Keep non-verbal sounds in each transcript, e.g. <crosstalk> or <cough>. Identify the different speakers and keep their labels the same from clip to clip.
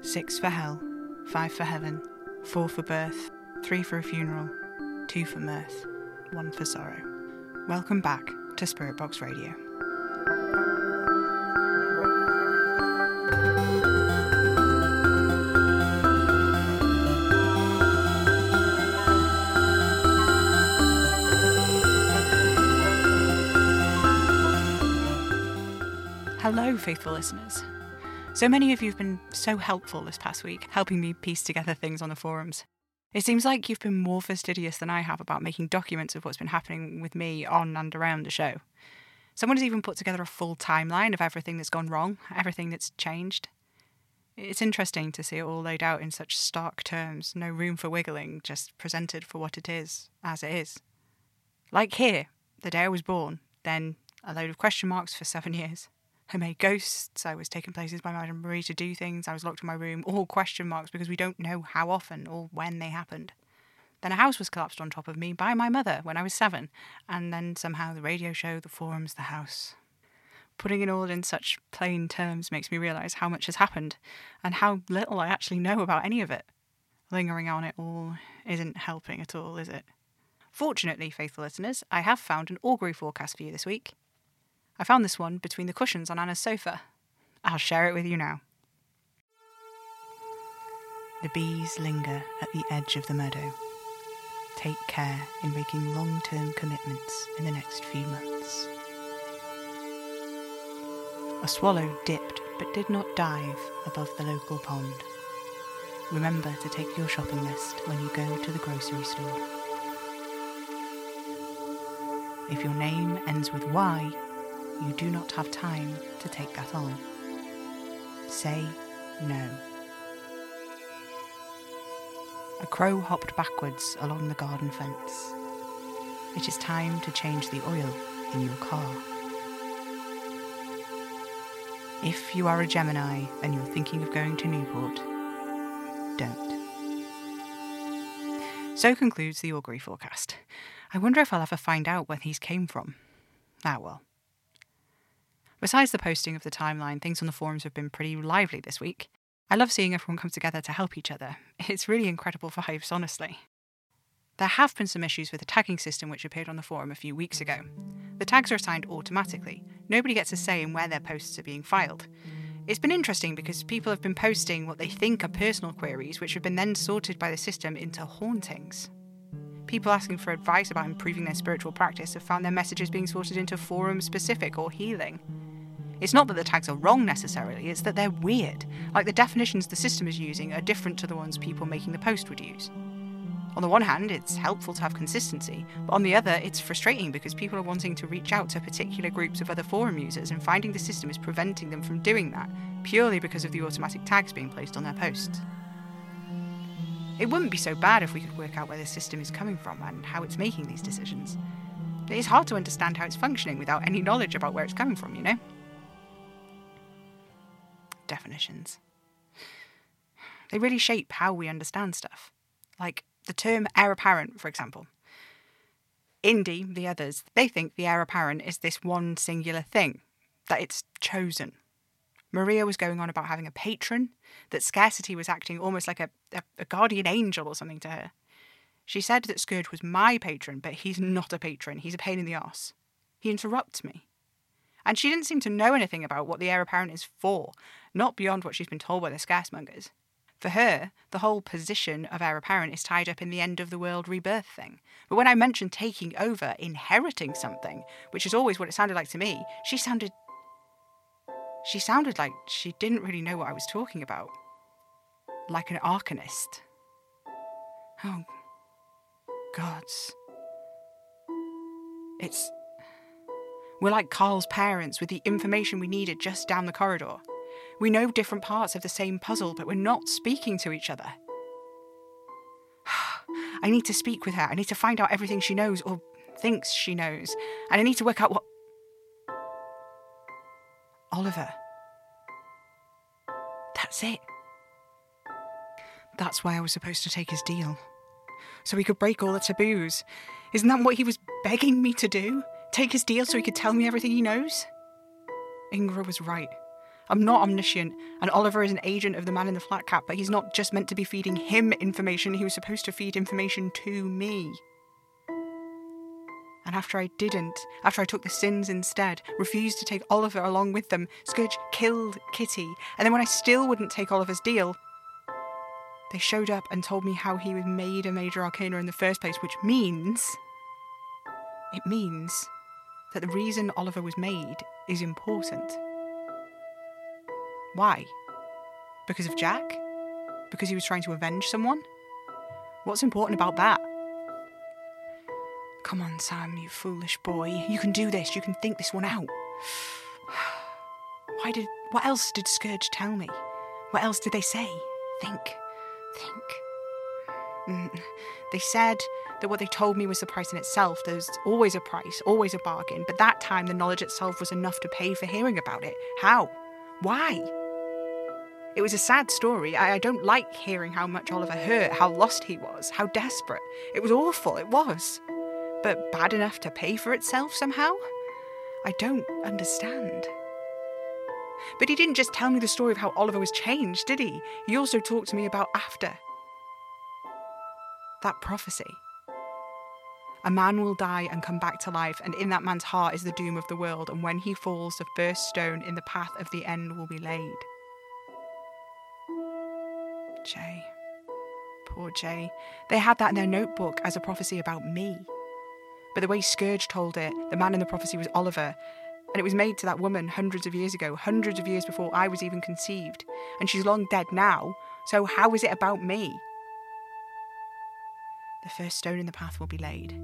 Speaker 1: Six for hell. Five for heaven. Four for birth. Three for a funeral. Two for mirth. One for sorrow. Welcome back to Spirit Box Radio. Hello, faithful listeners. So many of you have been so helpful this past week, helping me piece together things on the forums. It seems like you've been more fastidious than I have about making documents of what's been happening with me on and around the show. Someone has even put together a full timeline of everything that's gone wrong, everything that's changed. It's interesting to see it all laid out in such stark terms, no room for wiggling, just presented for what it is, as it is. Like here, the day I was born, then a load of question marks for seven <laughs> years. I made ghosts, I was taken places by Madame Marie to do things, I was locked in my room, all question marks because we don't know how often or when they happened. Then a house was collapsed on top of me by my mother when I was seven, and then somehow the radio show, the forums, the house. Putting it all in such plain terms makes me realise how much has happened and how little I actually know about any of it. Lingering on it all isn't helping at all, is it? Fortunately, faithful listeners, I have found an augury forecast for you this week. I found this one between the cushions on Anna's sofa. I'll share it with you now. The bees linger at the edge of the meadow. Take care in making long term commitments in the next few months. A swallow dipped but did not dive above the local pond. Remember to take your shopping list when you go to the grocery store. If your name ends with Y, you do not have time to take that on. Say no. A crow hopped backwards along the garden fence. It is time to change the oil in your car. If you are a Gemini and you're thinking of going to Newport, don't. So concludes the augury forecast. I wonder if I'll ever find out where these came from. Ah, well. Besides the posting of the timeline, things on the forums have been pretty lively this week. I love seeing everyone come together to help each other. <laughs> It's really incredible for vibes, honestly. There have been some issues with the tagging system which appeared on the forum a few weeks ago. The tags are assigned automatically. Nobody gets a say in where their posts are being filed. It's been interesting because people have been posting what they think are personal queries, which have been then sorted by the system into hauntings. People asking for advice about improving their spiritual practice have found their messages being sorted into forum specific or healing. It's not that the tags are wrong necessarily, it's that they're weird. Like the definitions the system is using are different to the ones people making the post would use. On the one hand, it's helpful to have consistency, but on the other, it's frustrating because people are wanting to reach out to particular groups of other forum users and finding the system is preventing them from doing that purely because of the automatic tags being placed on their posts. It wouldn't be so bad if we could work out where the system is coming from and how it's making these decisions. It's hard to understand how it's functioning without any knowledge about where it's coming from, you know? Definitions. They really shape how we understand stuff. Like the term heir apparent, for example. Indy, the others, they think the heir apparent is this one singular thing, that it's chosen. Maria was going on about having a patron, that scarcity was acting almost like a, a, a guardian angel or something to her. She said that Scourge was my patron, but he's not a patron. He's a pain in the arse. He interrupts me. And she didn't seem to know anything about what the heir apparent is for, not beyond what she's been told by the scaremongers. For her, the whole position of heir apparent is tied up in the end of the world rebirth thing. But when I mentioned taking over, inheriting something, which is always what it sounded like to me, she sounded. She sounded like she didn't really know what I was talking about. Like an arcanist. Oh, gods. It's. We're like Carl's parents with the information we needed just down the corridor. We know different parts of the same puzzle, but we're not speaking to each other. <sighs> I need to speak with her. I need to find out everything she knows or thinks she knows. And I need to work out what. Oliver. That's it. That's why I was supposed to take his deal. So he could break all the taboos. Isn't that what he was begging me to do? Take his deal so he could tell me everything he knows? Ingra was right. I'm not omniscient, and Oliver is an agent of the man in the flat cap, but he's not just meant to be feeding him information, he was supposed to feed information to me. And after I didn't, after I took the sins instead, refused to take Oliver along with them, Scourge killed Kitty, and then when I still wouldn't take Oliver's deal, they showed up and told me how he was made a major arcana in the first place, which means. It means that the reason Oliver was made is important. Why? Because of Jack? Because he was trying to avenge someone? What's important about that? Come on, Sam, you foolish boy. You can do this. You can think this one out. Why did. What else did Scourge tell me? What else did they say? Think. Think. Mm. They said that what they told me was the price in itself. There's always a price, always a bargain, but that time the knowledge itself was enough to pay for hearing about it. How? Why? It was a sad story. I, I don't like hearing how much Oliver hurt, how lost he was, how desperate. It was awful, it was. But bad enough to pay for itself somehow? I don't understand. But he didn't just tell me the story of how Oliver was changed, did he? He also talked to me about after. That prophecy. A man will die and come back to life, and in that man's heart is the doom of the world, and when he falls, the first stone in the path of the end will be laid. Jay. Poor Jay. They had that in their notebook as a prophecy about me. But the way Scourge told it, the man in the prophecy was Oliver, and it was made to that woman hundreds of years ago, hundreds of years before I was even conceived. And she's long dead now, so how is it about me? The first stone in the path will be laid.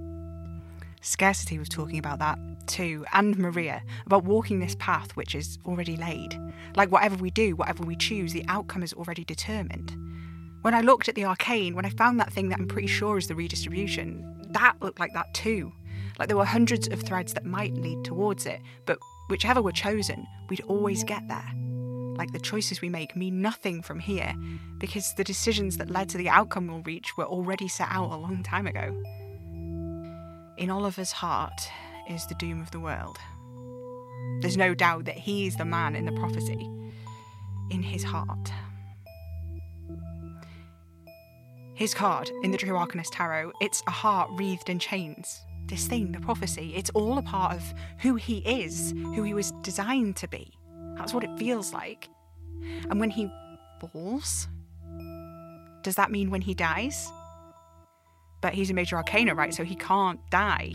Speaker 1: Scarcity was talking about that too, and Maria, about walking this path which is already laid. Like whatever we do, whatever we choose, the outcome is already determined. When I looked at the arcane, when I found that thing that I'm pretty sure is the redistribution, that looked like that too. Like there were hundreds of threads that might lead towards it, but whichever were chosen, we'd always get there. Like the choices we make mean nothing from here, because the decisions that led to the outcome we'll reach were already set out a long time ago. In Oliver's heart is the doom of the world. There's no doubt that he is the man in the prophecy. In his heart. His card in the True Arcanist Tarot, it's a heart wreathed in chains. This thing, the prophecy, it's all a part of who he is, who he was designed to be. That's what it feels like. And when he falls, does that mean when he dies? But he's a major arcana, right? So he can't die.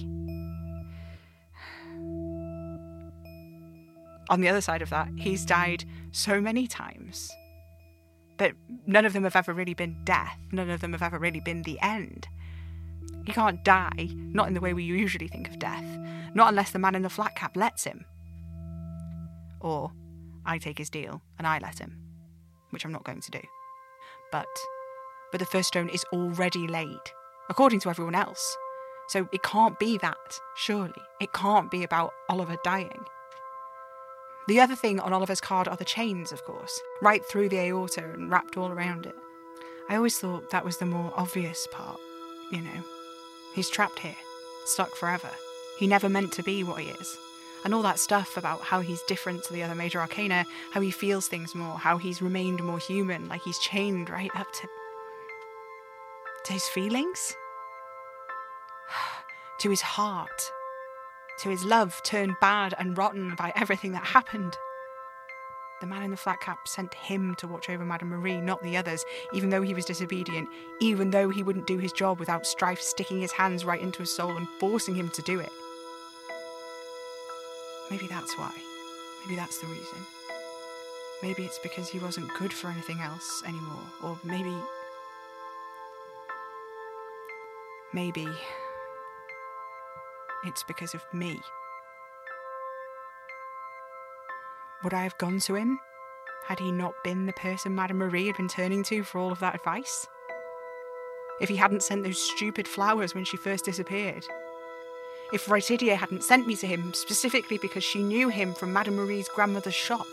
Speaker 1: On the other side of that, he's died so many times but none of them have ever really been death. None of them have ever really been the end. He can't die, not in the way we usually think of death, not unless the man in the flat cap lets him. Or I take his deal and I let him, which I'm not going to do. But but the first stone is already laid, according to everyone else. So it can't be that, surely. It can't be about Oliver dying. The other thing on Oliver's card are the chains, of course, right through the aorta and wrapped all around it. I always thought that was the more obvious part, you know. He's trapped here, stuck forever. He never meant to be what he is. And all that stuff about how he's different to the other major arcana, how he feels things more, how he's remained more human, like he's chained right up to. to his feelings? <sighs> to his heart to his love turned bad and rotten by everything that happened. The man in the flat cap sent him to watch over Madame Marie, not the others, even though he was disobedient, even though he wouldn't do his job without Strife sticking his hands right into his soul and forcing him to do it. Maybe that's why. Maybe that's the reason. Maybe it's because he wasn't good for anything else anymore. Or maybe. Maybe it's because of me. Would I have gone to him Had he not been the person Madame Marie had been turning to for all of that advice? If he hadn't sent those stupid flowers when she first disappeared? If Rytidia hadn't sent me to him specifically because she knew him from Madame Marie's grandmother's shop?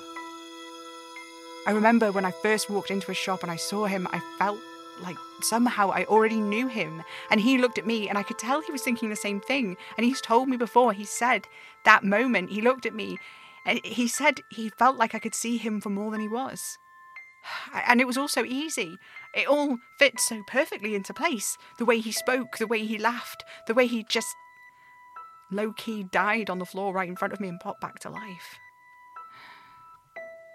Speaker 1: I remember when I first walked into a shop and I saw him, I felt like somehow I already knew him. And he looked at me and I could tell he was thinking the same thing. And he's told me before, he said that moment, he looked at me and he said he felt like I could see him for more than he was. <sighs> And it was all so easy. It all fit so perfectly into place. The way he spoke, the way he laughed, the way he just low key died on the floor right in front of me and popped back to life.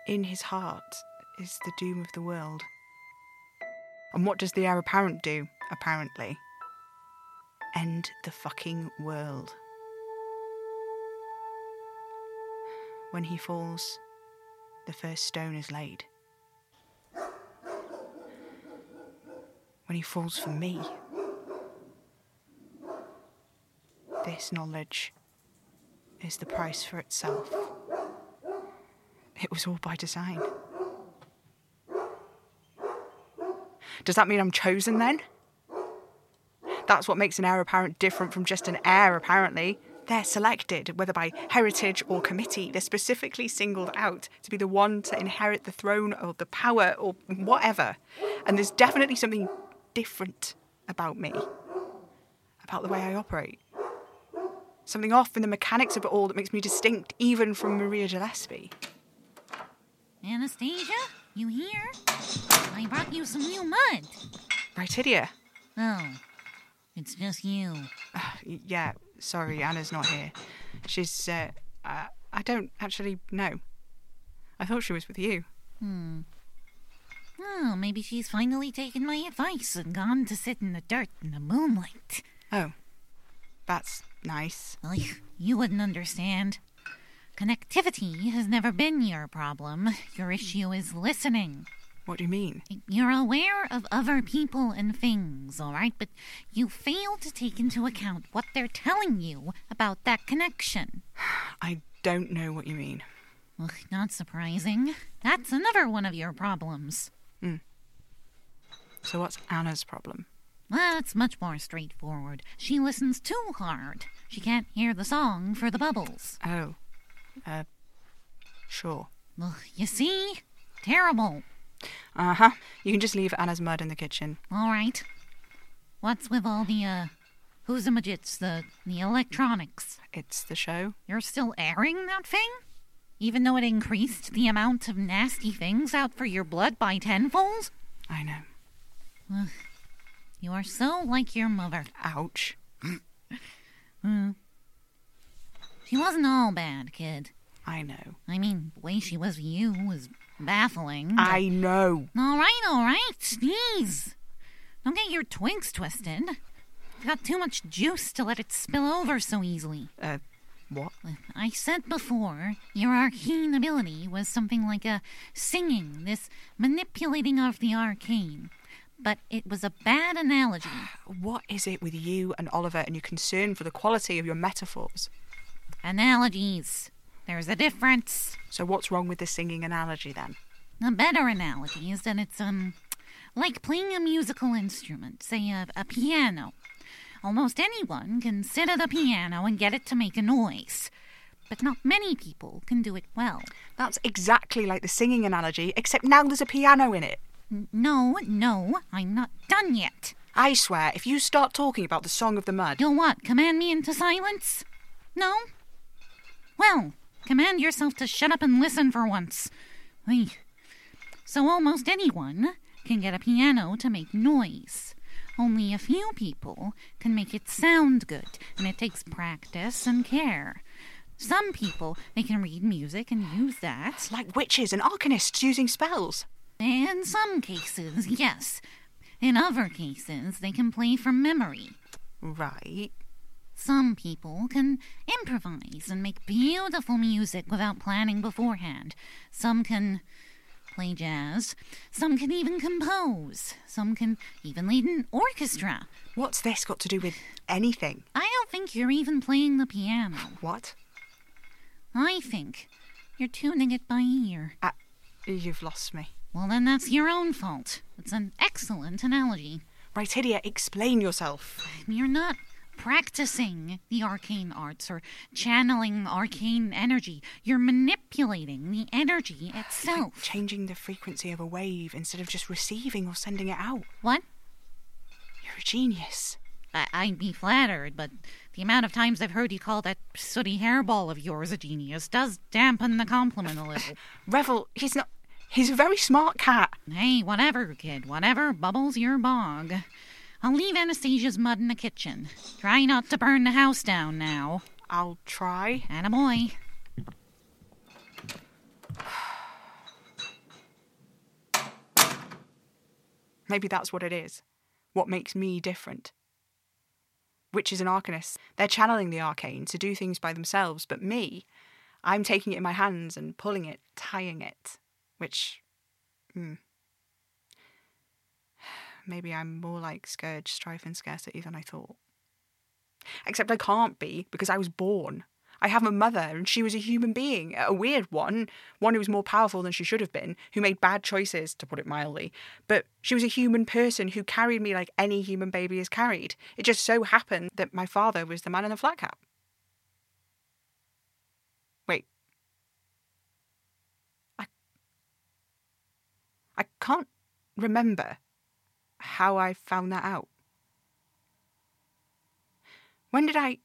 Speaker 1: In his heart is the doom of the world. And what does the heir apparent do, apparently? End the fucking world. When he falls, the first stone is laid. When he falls for me, this knowledge is the price for itself. It was all by design. Does that mean I'm chosen then? That's what makes an heir apparent different from just an heir, apparently. They're selected, whether by heritage or committee. They're specifically singled out to be the one to inherit the throne or the power or whatever. And there's definitely something different about me, about the way I operate. Something off in the mechanics of it all that makes me distinct, even from Maria Gillespie.
Speaker 2: Anastasia, you here? I brought you some new mud.
Speaker 1: Rytidia.
Speaker 2: Oh, it's just you.
Speaker 1: Uh, yeah, sorry, Anna's not here. She's, uh, I, I don't actually know. I thought she was with you.
Speaker 2: Hmm. Oh, maybe she's finally taken my advice and gone to sit in the dirt in the moonlight.
Speaker 1: Oh, that's nice.
Speaker 2: Well, you, you wouldn't understand. Connectivity has never been your problem. Your issue is listening.
Speaker 1: What do you mean?
Speaker 2: You're aware of other people and things, all right? But you fail to take into account what they're telling you about that connection. <sighs>
Speaker 1: I don't know what you mean.
Speaker 2: Well, not surprising. That's another one of your problems. Hmm.
Speaker 1: So, what's Anna's problem?
Speaker 2: Well, it's much more straightforward. She listens too hard. She can't hear the song for the bubbles.
Speaker 1: Oh, uh, sure.
Speaker 2: Well, you see? Terrible.
Speaker 1: Uh huh. You can just leave Anna's mud in the kitchen.
Speaker 2: All right. What's with all the, uh, who's-a-magits, the, the electronics?
Speaker 1: It's the show.
Speaker 2: You're still airing that thing? Even though it increased the amount of nasty things out for your blood by tenfold?
Speaker 1: I know.
Speaker 2: You are so like your mother.
Speaker 1: Ouch. <laughs>
Speaker 2: She wasn't all bad, kid.
Speaker 1: I know.
Speaker 2: I mean, the way she was with you was baffling.
Speaker 1: I know.
Speaker 2: All right, all right. Sneeze. Don't get your twigs twisted. You've got too much juice to let it spill over so easily.
Speaker 1: Uh, what?
Speaker 2: I said before, your arcane ability was something like a singing, this manipulating of the arcane. But it was a bad analogy.
Speaker 1: What is it with you and Oliver and your concern for the quality of your metaphors?
Speaker 2: Analogies. There's a difference.
Speaker 1: So, what's wrong with the singing analogy then?
Speaker 2: A better analogy is that it's, um, like playing a musical instrument, say a, a piano. Almost anyone can sit at a piano and get it to make a noise, but not many people can do it well.
Speaker 1: That's exactly like the singing analogy, except now there's a piano in it.
Speaker 2: No, no, I'm not done yet.
Speaker 1: I swear, if you start talking about the Song of the Mud,
Speaker 2: You'll what? Command me into silence? No? Well, command yourself to shut up and listen for once. So almost anyone can get a piano to make noise. Only a few people can make it sound good, and it takes practice and care. Some people, they can read music and use that.
Speaker 1: it's like witches and arcanists using spells.
Speaker 2: In some cases, yes. In other cases, they can play from memory.
Speaker 1: Right.
Speaker 2: Some people can improvise and make beautiful music without planning beforehand. Some can play jazz. Some can even compose. Some can even lead an orchestra.
Speaker 1: What's this got to do with anything?
Speaker 2: I don't think you're even playing the piano.
Speaker 1: What?
Speaker 2: I think you're tuning it by ear.
Speaker 1: Uh, You've lost me.
Speaker 2: Well, then that's your own fault. It's an excellent analogy.
Speaker 1: Right, idiot, explain yourself.
Speaker 2: You're not practicing the arcane arts or channeling arcane energy. You're manipulating the energy <sighs> itself.
Speaker 1: Changing the frequency of a wave instead of just receiving or sending it out.
Speaker 2: What?
Speaker 1: You're a genius.
Speaker 2: I- I'd be flattered, but the amount of times I've heard you call that sooty hairball of yours a genius does dampen the compliment a little. <laughs>
Speaker 1: Revel, he's not. He's a very smart cat.
Speaker 2: hey, whatever, kid, whatever bubbles your bog. I'll leave Anastasia's mud in the kitchen. Try not to burn the house down now.
Speaker 1: I'll try.
Speaker 2: Attaboy.
Speaker 1: Maybe that's what it is. What makes me different. Witches and arcanists, they're channeling the arcane to do things by themselves, but me, I'm taking it in my hands and pulling it, tying it. Which. Hmm. Maybe I'm more like Scourge, Strife, and Scarcity than I thought. Except I can't be because I was born. I have a mother and she was a human being, a weird one, one who was more powerful than she should have been, who made bad choices, to put it mildly. But she was a human person who carried me like any human baby is carried. It just so happened that my father was the man in the flat cap. Wait. I. I can't remember how I found that out. When did I.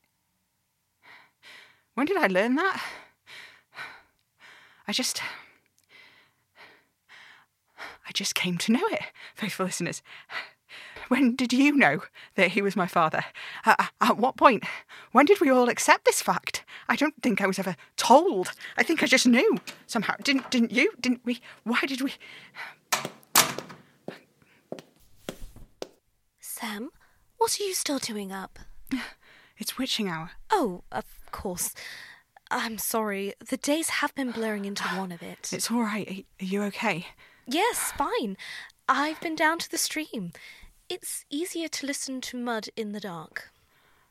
Speaker 1: When did I learn that? I just. I just came to know it, faithful listeners. When did you know that he was my father? At, at what point? When did we all accept this fact? I don't think I was ever told. I think I just knew somehow. Didn't didn't you? Didn't we? Why did we?
Speaker 3: Sam, what are you still doing up? <sighs>
Speaker 1: It's witching hour.
Speaker 3: Oh, of course. I'm sorry. The days have been blurring into <sighs> one a bit.
Speaker 1: It's all right. Are, you okay?
Speaker 3: Yes, fine. I've been down to the stream. It's easier to listen to mud in the dark.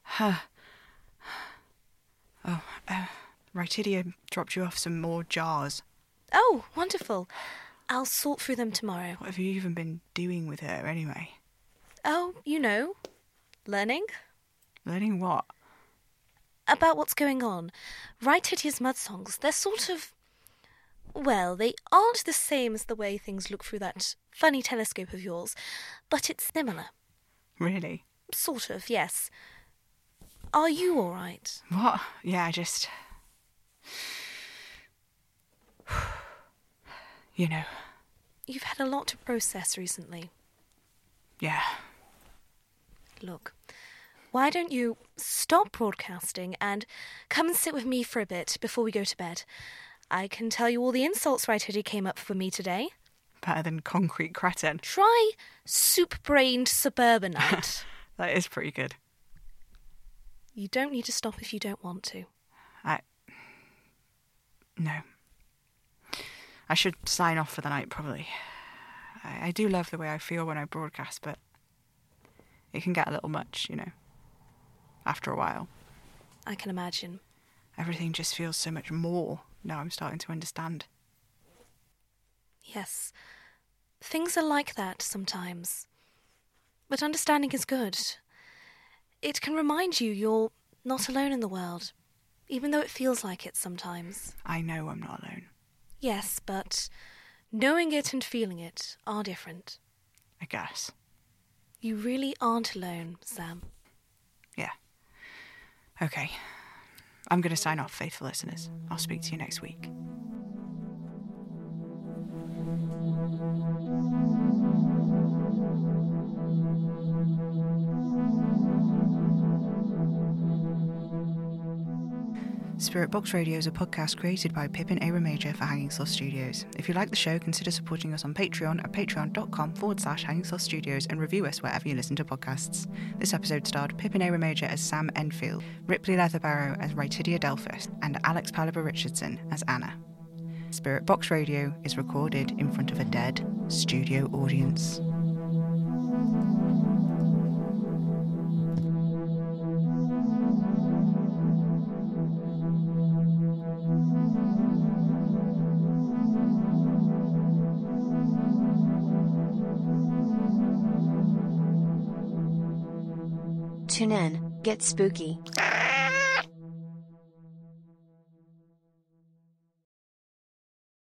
Speaker 1: Huh. <sighs> Oh, uh, Rytidia dropped you off some more jars.
Speaker 3: Oh, wonderful. I'll sort through them tomorrow.
Speaker 1: What have you even been doing with her anyway?
Speaker 3: Oh, you know, learning
Speaker 1: Learning what?
Speaker 3: about what's going on. Right his mud songs, they're sort of. Well, they aren't the same as the way things look through that funny telescope of yours, but it's similar.
Speaker 1: Really?
Speaker 3: Sort of, yes. Are you all right?
Speaker 1: What? Yeah, I just. <sighs> You know,
Speaker 3: You've had a lot to process recently.
Speaker 1: yeah.
Speaker 3: Look, why don't you stop broadcasting and come and sit with me for a bit before we go to bed? I can tell you all the insults Rytidia came up for me today.
Speaker 1: Better than concrete cretin.
Speaker 3: Try soup brained suburbanite. <laughs>
Speaker 1: That is pretty good.
Speaker 3: you don't need to stop if you don't want to.
Speaker 1: I. No. I should sign off for the night, probably. I, I do love the way I feel when I broadcast, but it can get a little much, you know, after a while.
Speaker 3: I can imagine.
Speaker 1: Everything just feels so much more now I'm starting to understand.
Speaker 3: Yes. Things are like that sometimes. But understanding is good. It can remind you you're not alone in the world, even though it feels like it sometimes.
Speaker 1: I know I'm not alone.
Speaker 3: Yes, but knowing it and feeling it are different.
Speaker 1: I guess.
Speaker 3: You really aren't alone, Sam.
Speaker 1: Yeah. Okay. I'm going to sign off, faithful listeners. I'll speak to you next week. Spirit Box Radio is a podcast created by Pippin A. Major for Hanging Sloth Studios. If you like the show, consider supporting us on Patreon at patreon.com forward slash Hanging Sloth Studios and review us wherever you listen to podcasts. This episode starred Pippin A. Major as Sam Enfield, Ripley Leatherbarrow as Rytidia Delphus, and Alex Paliber Richardson as Anna. Spirit Box Radio is recorded in front of a dead studio audience.
Speaker 4: Tune in, get spooky.